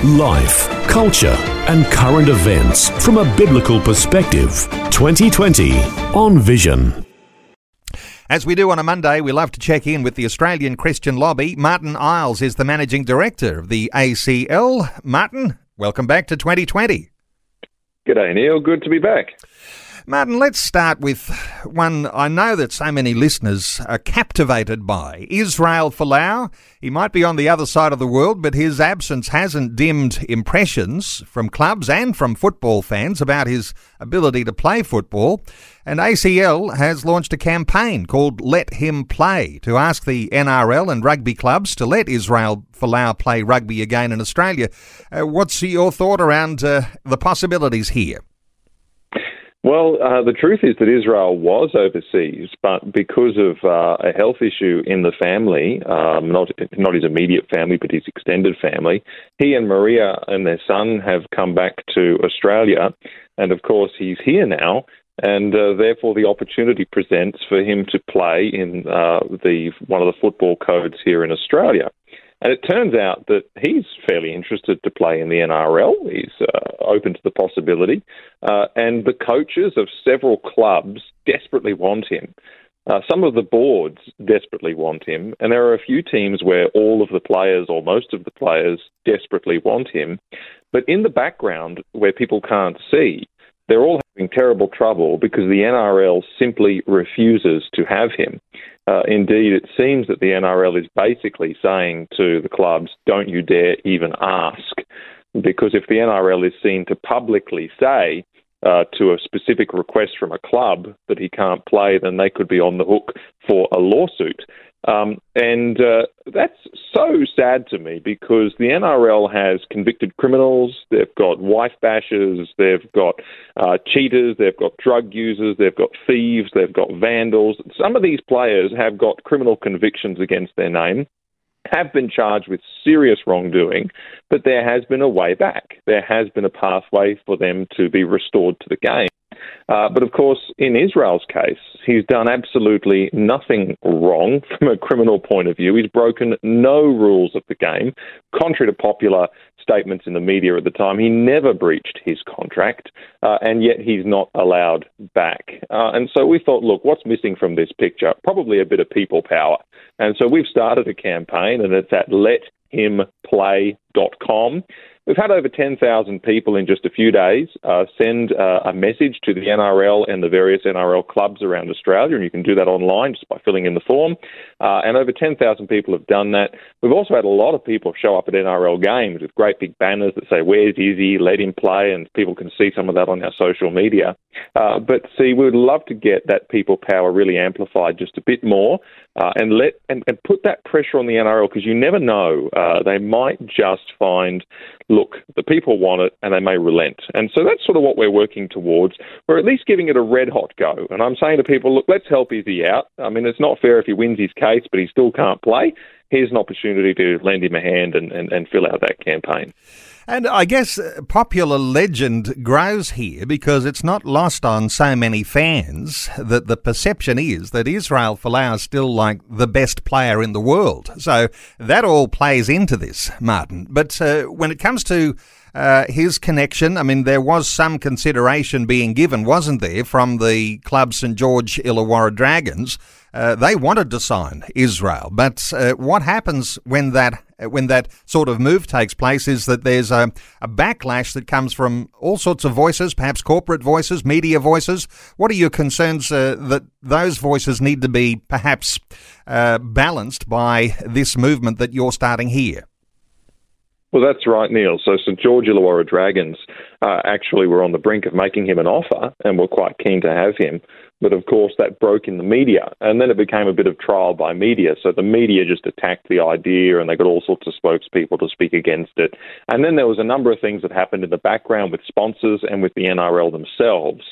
Life, culture, and current events from a biblical perspective. 2020 on Vision. As we do on a Monday, we love to check in with the Australian Christian Lobby. Martin Iles is the managing director of the ACL. Martin, welcome back to 2020. G'day, Neil. Good to be back. Martin, let's start with one I know that so many listeners are captivated by. Israel Folau. He might be on the other side of the world, but his absence hasn't dimmed impressions from clubs and from football fans about his ability to play football. And ACL has launched a campaign called Let Him Play to ask the NRL and rugby clubs to let Israel Folau play rugby again in Australia. Uh, what's your thought around uh, the possibilities here? Well, uh, the truth is that Israel was overseas, but because of uh, a health issue in the family, um, not not his immediate family, but his extended family, he and Maria and their son have come back to Australia, and of course he's here now, and uh, therefore the opportunity presents for him to play in uh, the one of the football codes here in Australia. And it turns out that he's fairly interested to play in the NRL. He's uh, open to the possibility. Uh, and the coaches of several clubs desperately want him. Uh, some of the boards desperately want him, and there are a few teams where all of the players or most of the players desperately want him. But in the background, where people can't see, they're all having terrible trouble because the NRL simply refuses to have him. Uh, indeed, it seems that the NRL is basically saying to the clubs, don't you dare even ask. Because if the NRL is seen to publicly say uh, to a specific request from a club that he can't play, then they could be on the hook for a lawsuit. Um, and uh, that's so sad to me because the NRL has convicted criminals, they've got wife bashers, they've got uh, cheaters, they've got drug users, they've got thieves, they've got vandals. Some of these players have got criminal convictions against their name have been charged with serious wrongdoing, but there has been a way back. There has been a pathway for them to be restored to the game. Uh, but of course, in Israel's case, he's done absolutely nothing wrong from a criminal point of view. He's broken no rules of the game. Contrary to popular statements in the media at the time, he never breached his contract, uh, and yet he's not allowed back. Uh, and so we thought, look, what's missing from this picture? Probably a bit of people power. And so we've started a campaign, and it's at letHimPlay.com. We've had over 10,000 people in just a few days uh, send uh, a message to the NRL and the various NRL clubs around Australia, and you can do that online just by filling in the form. Uh, and over 10,000 people have done that. We've also had a lot of people show up at NRL games with great big banners that say, Where's Izzy? Let him play, and people can see some of that on our social media. Uh, but see, we would love to get that people power really amplified just a bit more uh, and let and, and put that pressure on the NRL because you never know. Uh, they might just find look, the people want it and they may relent. And so that's sort of what we're working towards. We're at least giving it a red hot go. And I'm saying to people, look, let's help Izzy out. I mean, it's not fair if he wins his case, but he still can't play. Here's an opportunity to lend him a hand and, and, and fill out that campaign. And I guess popular legend grows here because it's not lost on so many fans that the perception is that Israel Folau is still like the best player in the world. So that all plays into this, Martin. But uh, when it comes to uh, his connection, I mean, there was some consideration being given, wasn't there, from the club St George Illawarra Dragons uh, they wanted to sign Israel, but uh, what happens when that when that sort of move takes place is that there's a, a, backlash that comes from all sorts of voices, perhaps corporate voices, media voices. What are your concerns uh, that those voices need to be perhaps uh, balanced by this movement that you're starting here? Well, that's right, Neil. So St George Illawarra Dragons uh, actually were on the brink of making him an offer and were quite keen to have him. But of course, that broke in the media, and then it became a bit of trial by media. So the media just attacked the idea, and they got all sorts of spokespeople to speak against it. And then there was a number of things that happened in the background with sponsors and with the NRL themselves.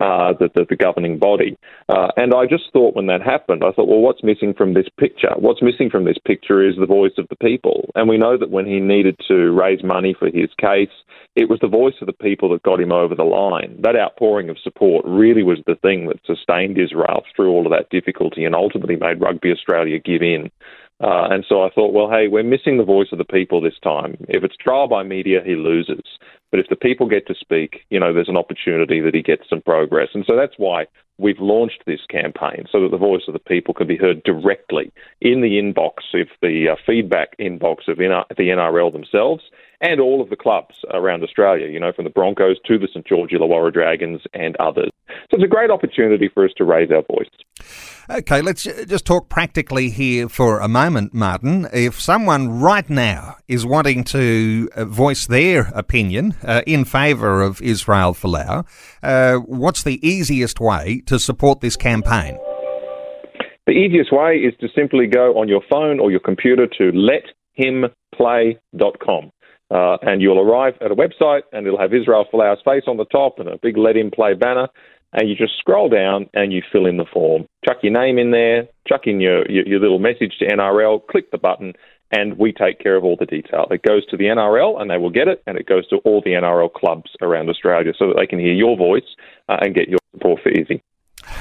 Uh, the, the, the, governing body. Uh, and I just thought when that happened, I thought, well, what's missing from this picture? What's missing from this picture is the voice of the people. And we know that when he needed to raise money for his case, it was the voice of the people that got him over the line. That outpouring of support really was the thing that sustained Israel through all of that difficulty and ultimately made Rugby Australia give in. Uh, and so I thought, well, hey, we're missing the voice of the people this time. If it's trial by media, he loses. But if the people get to speak, you know, there's an opportunity that he gets some progress. And so that's why we've launched this campaign so that the voice of the people can be heard directly in the inbox if the uh, feedback inbox of the NRL themselves and all of the clubs around Australia, you know, from the Broncos to the St George Illawarra Dragons and others. So it's a great opportunity for us to raise our voice. Okay, let's just talk practically here for a moment, Martin. If someone right now is wanting to uh, voice their opinion uh, in favour of Israel Folau, uh, what's the easiest way to support this campaign? The easiest way is to simply go on your phone or your computer to letHimPlay.com. Uh, and you'll arrive at a website and it'll have Israel Folau's face on the top and a big Let Him Play banner and you just scroll down and you fill in the form. Chuck your name in there, chuck in your, your, your, little message to NRL, click the button, and we take care of all the detail. It goes to the NRL and they will get it, and it goes to all the NRL clubs around Australia so that they can hear your voice uh, and get your support for Izzy.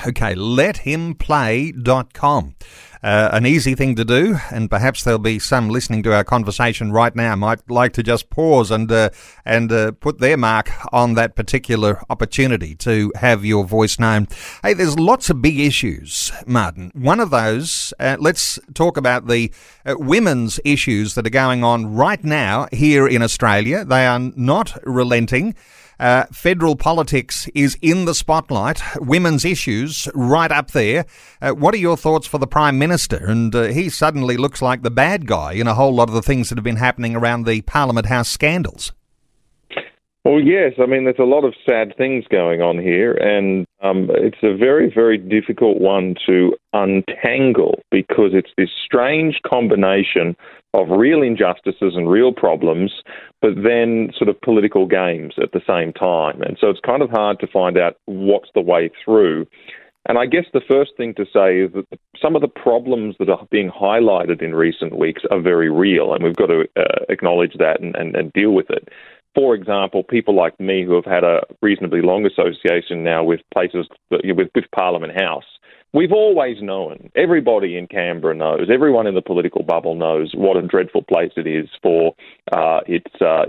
Okay, letHimPlay.com. Uh, an easy thing to do, and perhaps there'll be some listening to our conversation right now might like to just pause and uh, and uh, put their mark on that particular opportunity to have your voice known. Hey, there's lots of big issues, Martin. One of those, uh, let's talk about the uh, women's issues that are going on right now here in Australia. They are not relenting. Uh, federal politics is in the spotlight, women's issues right up there. Uh, what are your thoughts for the Prime Minister? And uh, he suddenly looks like the bad guy in a whole lot of the things that have been happening around the Parliament House scandals. Well, yes. I mean, there's a lot of sad things going on here, and um, it's a very, very difficult one to untangle because it's this strange combination of real injustices and real problems, but then sort of political games at the same time. And so it's kind of hard to find out what's the way through. And I guess the first thing to say is that some of the problems that are being highlighted in recent weeks are very real, and we've got to uh, acknowledge that and, and, and deal with it. For example, people like me who have had a reasonably long association now with places with, with Parliament House, we've always known. Everybody in Canberra knows. Everyone in the political bubble knows what a dreadful place it is for uh, it's uh,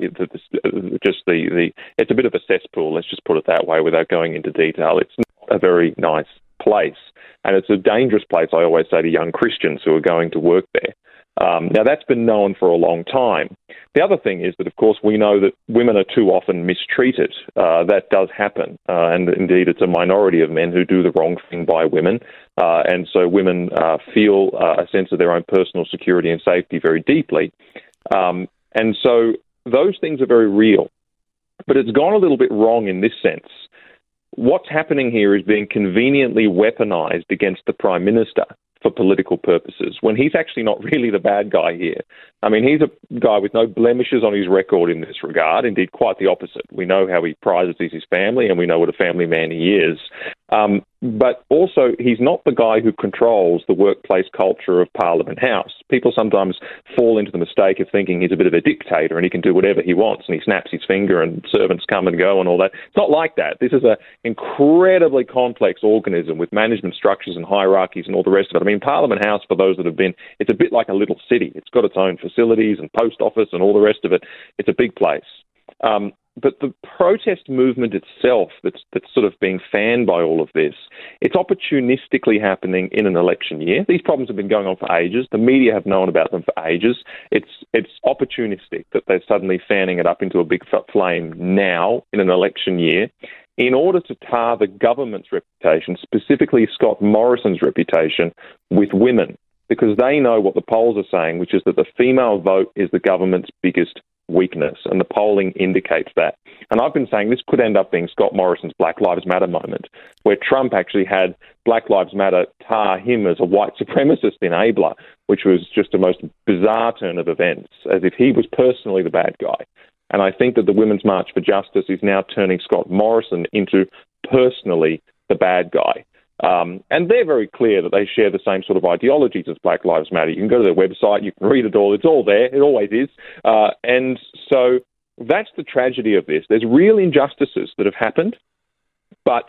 just the, the it's a bit of a cesspool. Let's just put it that way, without going into detail. It's not a very nice place, and it's a dangerous place. I always say to young Christians who are going to work there. Um, now, that's been known for a long time. The other thing is that, of course, we know that women are too often mistreated. Uh, that does happen. Uh, and indeed, it's a minority of men who do the wrong thing by women. Uh, and so women uh, feel uh, a sense of their own personal security and safety very deeply. Um, and so those things are very real. But it's gone a little bit wrong in this sense. What's happening here is being conveniently weaponized against the Prime Minister for political purposes when he's actually not really the bad guy here. I mean, he's a guy with no blemishes on his record in this regard. Indeed, quite the opposite. We know how he prizes his family, and we know what a family man he is. Um, but also, he's not the guy who controls the workplace culture of Parliament House. People sometimes fall into the mistake of thinking he's a bit of a dictator and he can do whatever he wants and he snaps his finger and servants come and go and all that. It's not like that. This is an incredibly complex organism with management structures and hierarchies and all the rest of it. I mean, Parliament House, for those that have been, it's a bit like a little city. It's got its own facilities and post office and all the rest of it. It's a big place. Um, but the protest movement itself, that's, that's sort of being fanned by all of this, it's opportunistically happening in an election year. These problems have been going on for ages. The media have known about them for ages. It's it's opportunistic that they're suddenly fanning it up into a big flame now in an election year, in order to tar the government's reputation, specifically Scott Morrison's reputation, with women because they know what the polls are saying, which is that the female vote is the government's biggest weakness, and the polling indicates that. And I've been saying this could end up being Scott Morrison's Black Lives Matter moment, where Trump actually had Black Lives Matter tar him as a white supremacist enabler, which was just a most bizarre turn of events, as if he was personally the bad guy. And I think that the Women's March for Justice is now turning Scott Morrison into personally the bad guy. Um, and they're very clear that they share the same sort of ideologies as Black Lives Matter. You can go to their website, you can read it all, it's all there, it always is. Uh, and so that's the tragedy of this. There's real injustices that have happened, but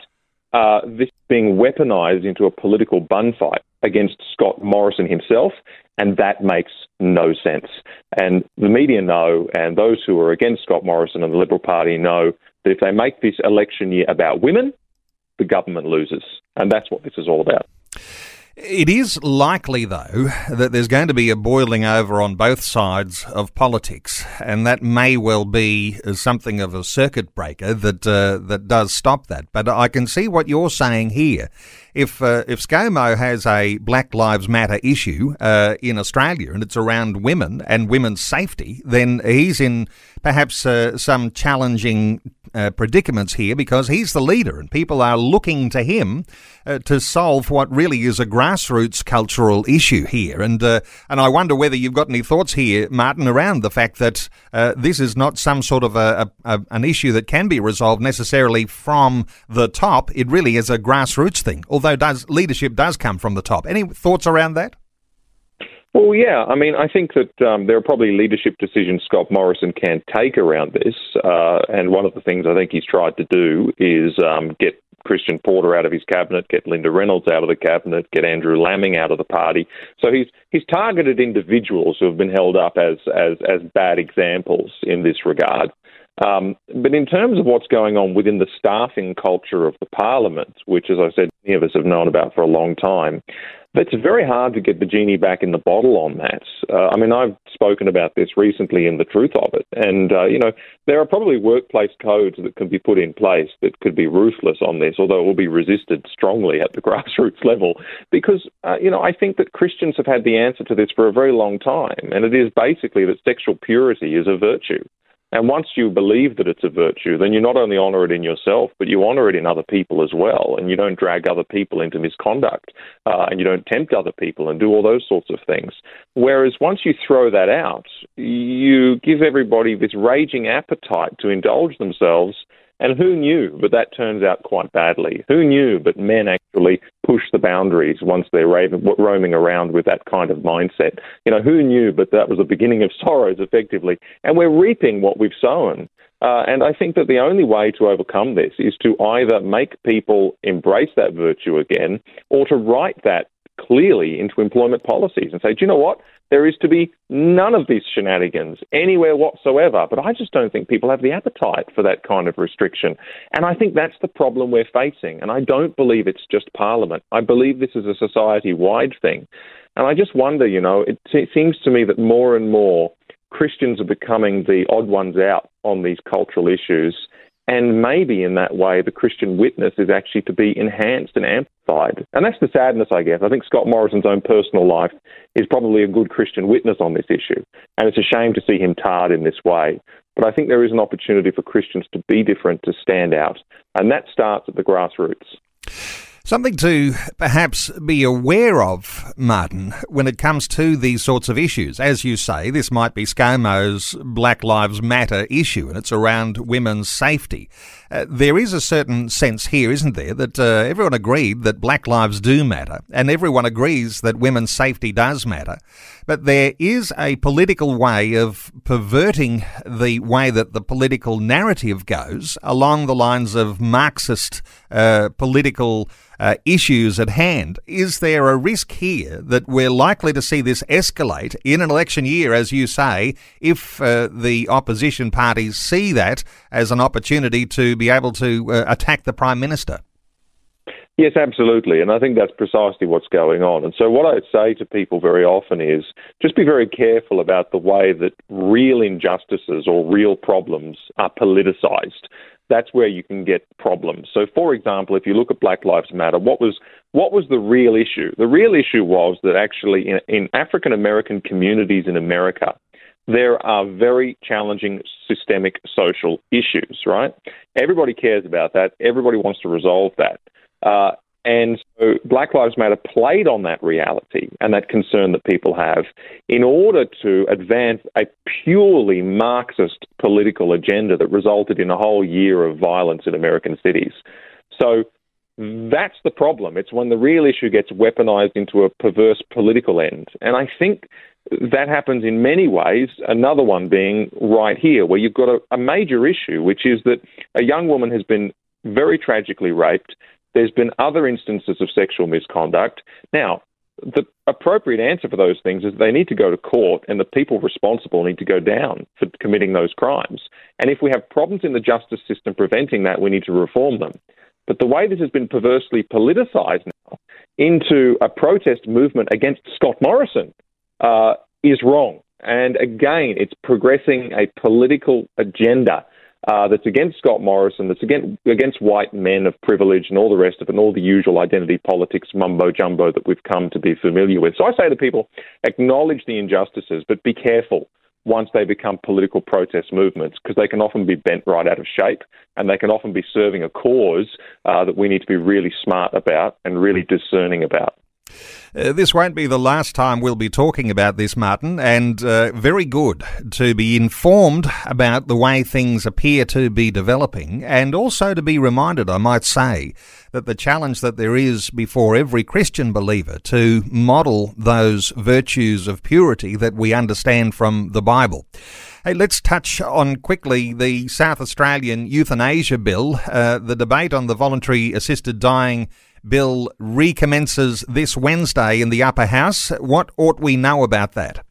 uh, this being weaponized into a political bun fight against Scott Morrison himself, and that makes no sense. And the media know, and those who are against Scott Morrison and the Liberal Party know that if they make this election year about women, the government loses. And that's what this is all about. It is likely, though, that there's going to be a boiling over on both sides of politics, and that may well be something of a circuit breaker that uh, that does stop that. But I can see what you're saying here. If uh, if ScoMo has a Black Lives Matter issue uh, in Australia and it's around women and women's safety, then he's in perhaps uh, some challenging uh, predicaments here because he's the leader and people are looking to him uh, to solve what really is a grassroots cultural issue here. And uh, and I wonder whether you've got any thoughts here, Martin, around the fact that uh, this is not some sort of a, a, an issue that can be resolved necessarily from the top. It really is a grassroots thing, although does leadership does come from the top. Any thoughts around that? Well, yeah. I mean, I think that um, there are probably leadership decisions Scott Morrison can take around this. Uh, and one of the things I think he's tried to do is um, get Christian Porter out of his cabinet, get Linda Reynolds out of the cabinet, get Andrew Laming out of the party. So he's he's targeted individuals who have been held up as as as bad examples in this regard. Um, but in terms of what's going on within the staffing culture of the parliament, which, as I said, many of us have known about for a long time, it's very hard to get the genie back in the bottle on that. Uh, I mean, I've spoken about this recently in the truth of it, and uh, you know, there are probably workplace codes that can be put in place that could be ruthless on this, although it will be resisted strongly at the grassroots level. Because uh, you know, I think that Christians have had the answer to this for a very long time, and it is basically that sexual purity is a virtue. And once you believe that it's a virtue, then you not only honor it in yourself, but you honor it in other people as well. And you don't drag other people into misconduct, uh, and you don't tempt other people and do all those sorts of things. Whereas once you throw that out, you give everybody this raging appetite to indulge themselves and who knew? But that turns out quite badly. Who knew? But men actually push the boundaries once they're roaming around with that kind of mindset. You know, who knew? But that was the beginning of sorrows, effectively. And we're reaping what we've sown. Uh, and I think that the only way to overcome this is to either make people embrace that virtue again or to write that clearly into employment policies and say, do you know what? There is to be none of these shenanigans anywhere whatsoever. But I just don't think people have the appetite for that kind of restriction. And I think that's the problem we're facing. And I don't believe it's just Parliament. I believe this is a society wide thing. And I just wonder, you know, it seems to me that more and more Christians are becoming the odd ones out on these cultural issues. And maybe in that way, the Christian witness is actually to be enhanced and amplified. And that's the sadness, I guess. I think Scott Morrison's own personal life is probably a good Christian witness on this issue. And it's a shame to see him tarred in this way. But I think there is an opportunity for Christians to be different, to stand out. And that starts at the grassroots. Something to perhaps be aware of, Martin, when it comes to these sorts of issues. As you say, this might be ScoMo's Black Lives Matter issue, and it's around women's safety. Uh, there is a certain sense here, isn't there, that uh, everyone agreed that black lives do matter, and everyone agrees that women's safety does matter. But there is a political way of perverting the way that the political narrative goes along the lines of Marxist uh, political uh, issues at hand. Is there a risk here that we're likely to see this escalate in an election year, as you say, if uh, the opposition parties see that as an opportunity to be able to uh, attack the Prime Minister? Yes, absolutely. And I think that's precisely what's going on. And so, what I'd say to people very often is just be very careful about the way that real injustices or real problems are politicized that's where you can get problems. So, for example, if you look at Black Lives Matter, what was what was the real issue? The real issue was that actually in, in African American communities in America, there are very challenging systemic social issues. Right? Everybody cares about that. Everybody wants to resolve that. Uh, and so Black Lives Matter played on that reality and that concern that people have in order to advance a purely Marxist political agenda that resulted in a whole year of violence in American cities. So that's the problem. It's when the real issue gets weaponized into a perverse political end. And I think that happens in many ways. Another one being right here, where you've got a, a major issue, which is that a young woman has been very tragically raped. There's been other instances of sexual misconduct. Now, the appropriate answer for those things is they need to go to court and the people responsible need to go down for committing those crimes. And if we have problems in the justice system preventing that, we need to reform them. But the way this has been perversely politicized now into a protest movement against Scott Morrison uh, is wrong. And again, it's progressing a political agenda uh, that's against Scott Morrison, that's against, against white men of privilege and all the rest of it, and all the usual identity politics mumbo jumbo that we've come to be familiar with. So I say to people, acknowledge the injustices, but be careful once they become political protest movements because they can often be bent right out of shape and they can often be serving a cause uh, that we need to be really smart about and really discerning about. Uh, this won't be the last time we'll be talking about this, Martin, and uh, very good to be informed about the way things appear to be developing, and also to be reminded, I might say, that the challenge that there is before every Christian believer to model those virtues of purity that we understand from the Bible. Hey, let's touch on quickly the South Australian euthanasia bill, uh, the debate on the voluntary assisted dying bill recommences this Wednesday in the upper house. What ought we know about that?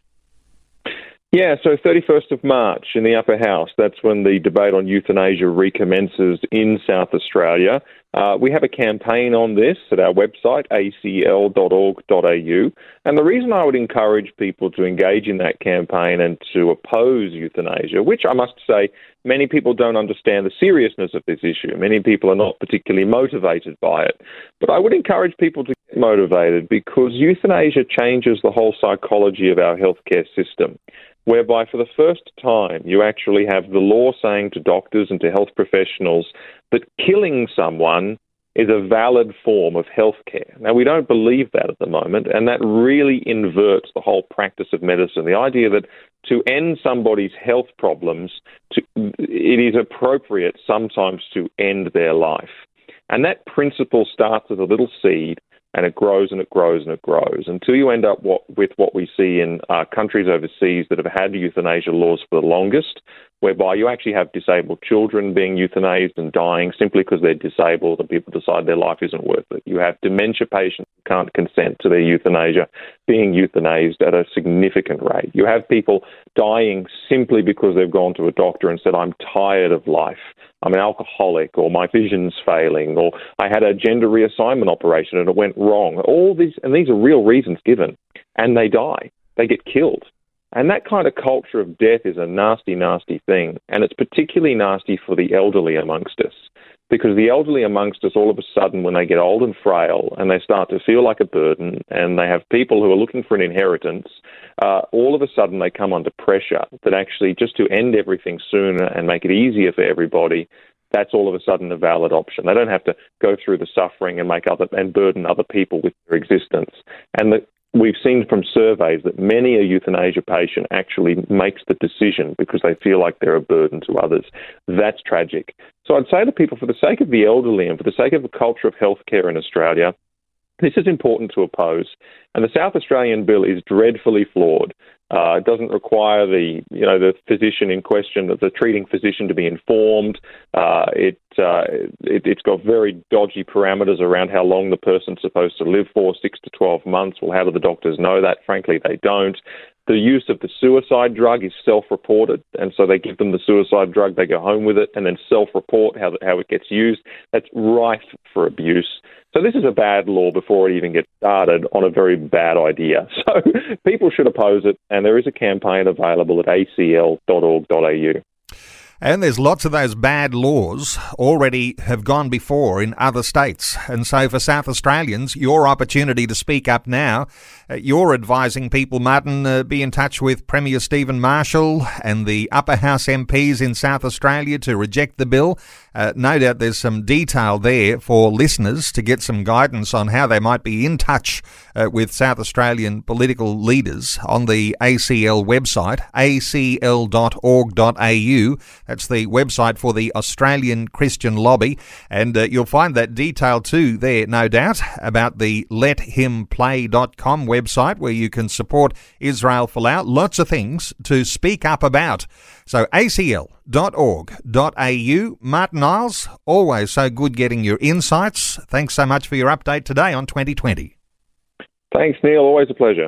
Yeah, so 31st of March in the upper house, that's when the debate on euthanasia recommences in South Australia. Uh, we have a campaign on this at our website, acl.org.au. And the reason I would encourage people to engage in that campaign and to oppose euthanasia, which I must say, many people don't understand the seriousness of this issue. Many people are not particularly motivated by it. But I would encourage people to get motivated because euthanasia changes the whole psychology of our healthcare system whereby for the first time you actually have the law saying to doctors and to health professionals that killing someone is a valid form of healthcare. Now, we don't believe that at the moment, and that really inverts the whole practice of medicine. The idea that to end somebody's health problems, to, it is appropriate sometimes to end their life. And that principle starts as a little seed and it grows and it grows and it grows until you end up what, with what we see in uh, countries overseas that have had euthanasia laws for the longest, whereby you actually have disabled children being euthanized and dying simply because they're disabled and people decide their life isn't worth it. You have dementia patients who can't consent to their euthanasia being euthanized at a significant rate. You have people dying simply because they've gone to a doctor and said, I'm tired of life. I'm an alcoholic, or my vision's failing, or I had a gender reassignment operation and it went wrong. All these, and these are real reasons given, and they die. They get killed. And that kind of culture of death is a nasty, nasty thing. And it's particularly nasty for the elderly amongst us. Because the elderly amongst us, all of a sudden, when they get old and frail and they start to feel like a burden and they have people who are looking for an inheritance, uh, all of a sudden they come under pressure that actually just to end everything sooner and make it easier for everybody, that's all of a sudden a valid option. They don't have to go through the suffering and make other and burden other people with their existence. And the, we've seen from surveys that many a euthanasia patient actually makes the decision because they feel like they're a burden to others. That's tragic. So I'd say to people, for the sake of the elderly and for the sake of the culture of healthcare in Australia, this is important to oppose. And the South Australian bill is dreadfully flawed. Uh, it doesn't require the you know the physician in question, the treating physician, to be informed. Uh, it, uh, it has got very dodgy parameters around how long the person's supposed to live for, six to twelve months. Well, how do the doctors know that? Frankly, they don't. The use of the suicide drug is self-reported, and so they give them the suicide drug, they go home with it, and then self-report how how it gets used. That's rife for abuse. So this is a bad law before it even gets started on a very bad idea. So people should oppose it, and there is a campaign available at acl.org.au. And there's lots of those bad laws already have gone before in other states. And so for South Australians, your opportunity to speak up now. Uh, you're advising people, Martin, uh, be in touch with Premier Stephen Marshall and the upper house MPs in South Australia to reject the bill. Uh, no doubt there's some detail there for listeners to get some guidance on how they might be in touch uh, with South Australian political leaders on the ACL website, acl.org.au. That's the website for the Australian Christian Lobby. And uh, you'll find that detail too there, no doubt, about the letHimPlay.com website where you can support Israel Folau. Lots of things to speak up about. So acl.org.au. Martin Iles, always so good getting your insights. Thanks so much for your update today on 2020. Thanks, Neil. Always a pleasure.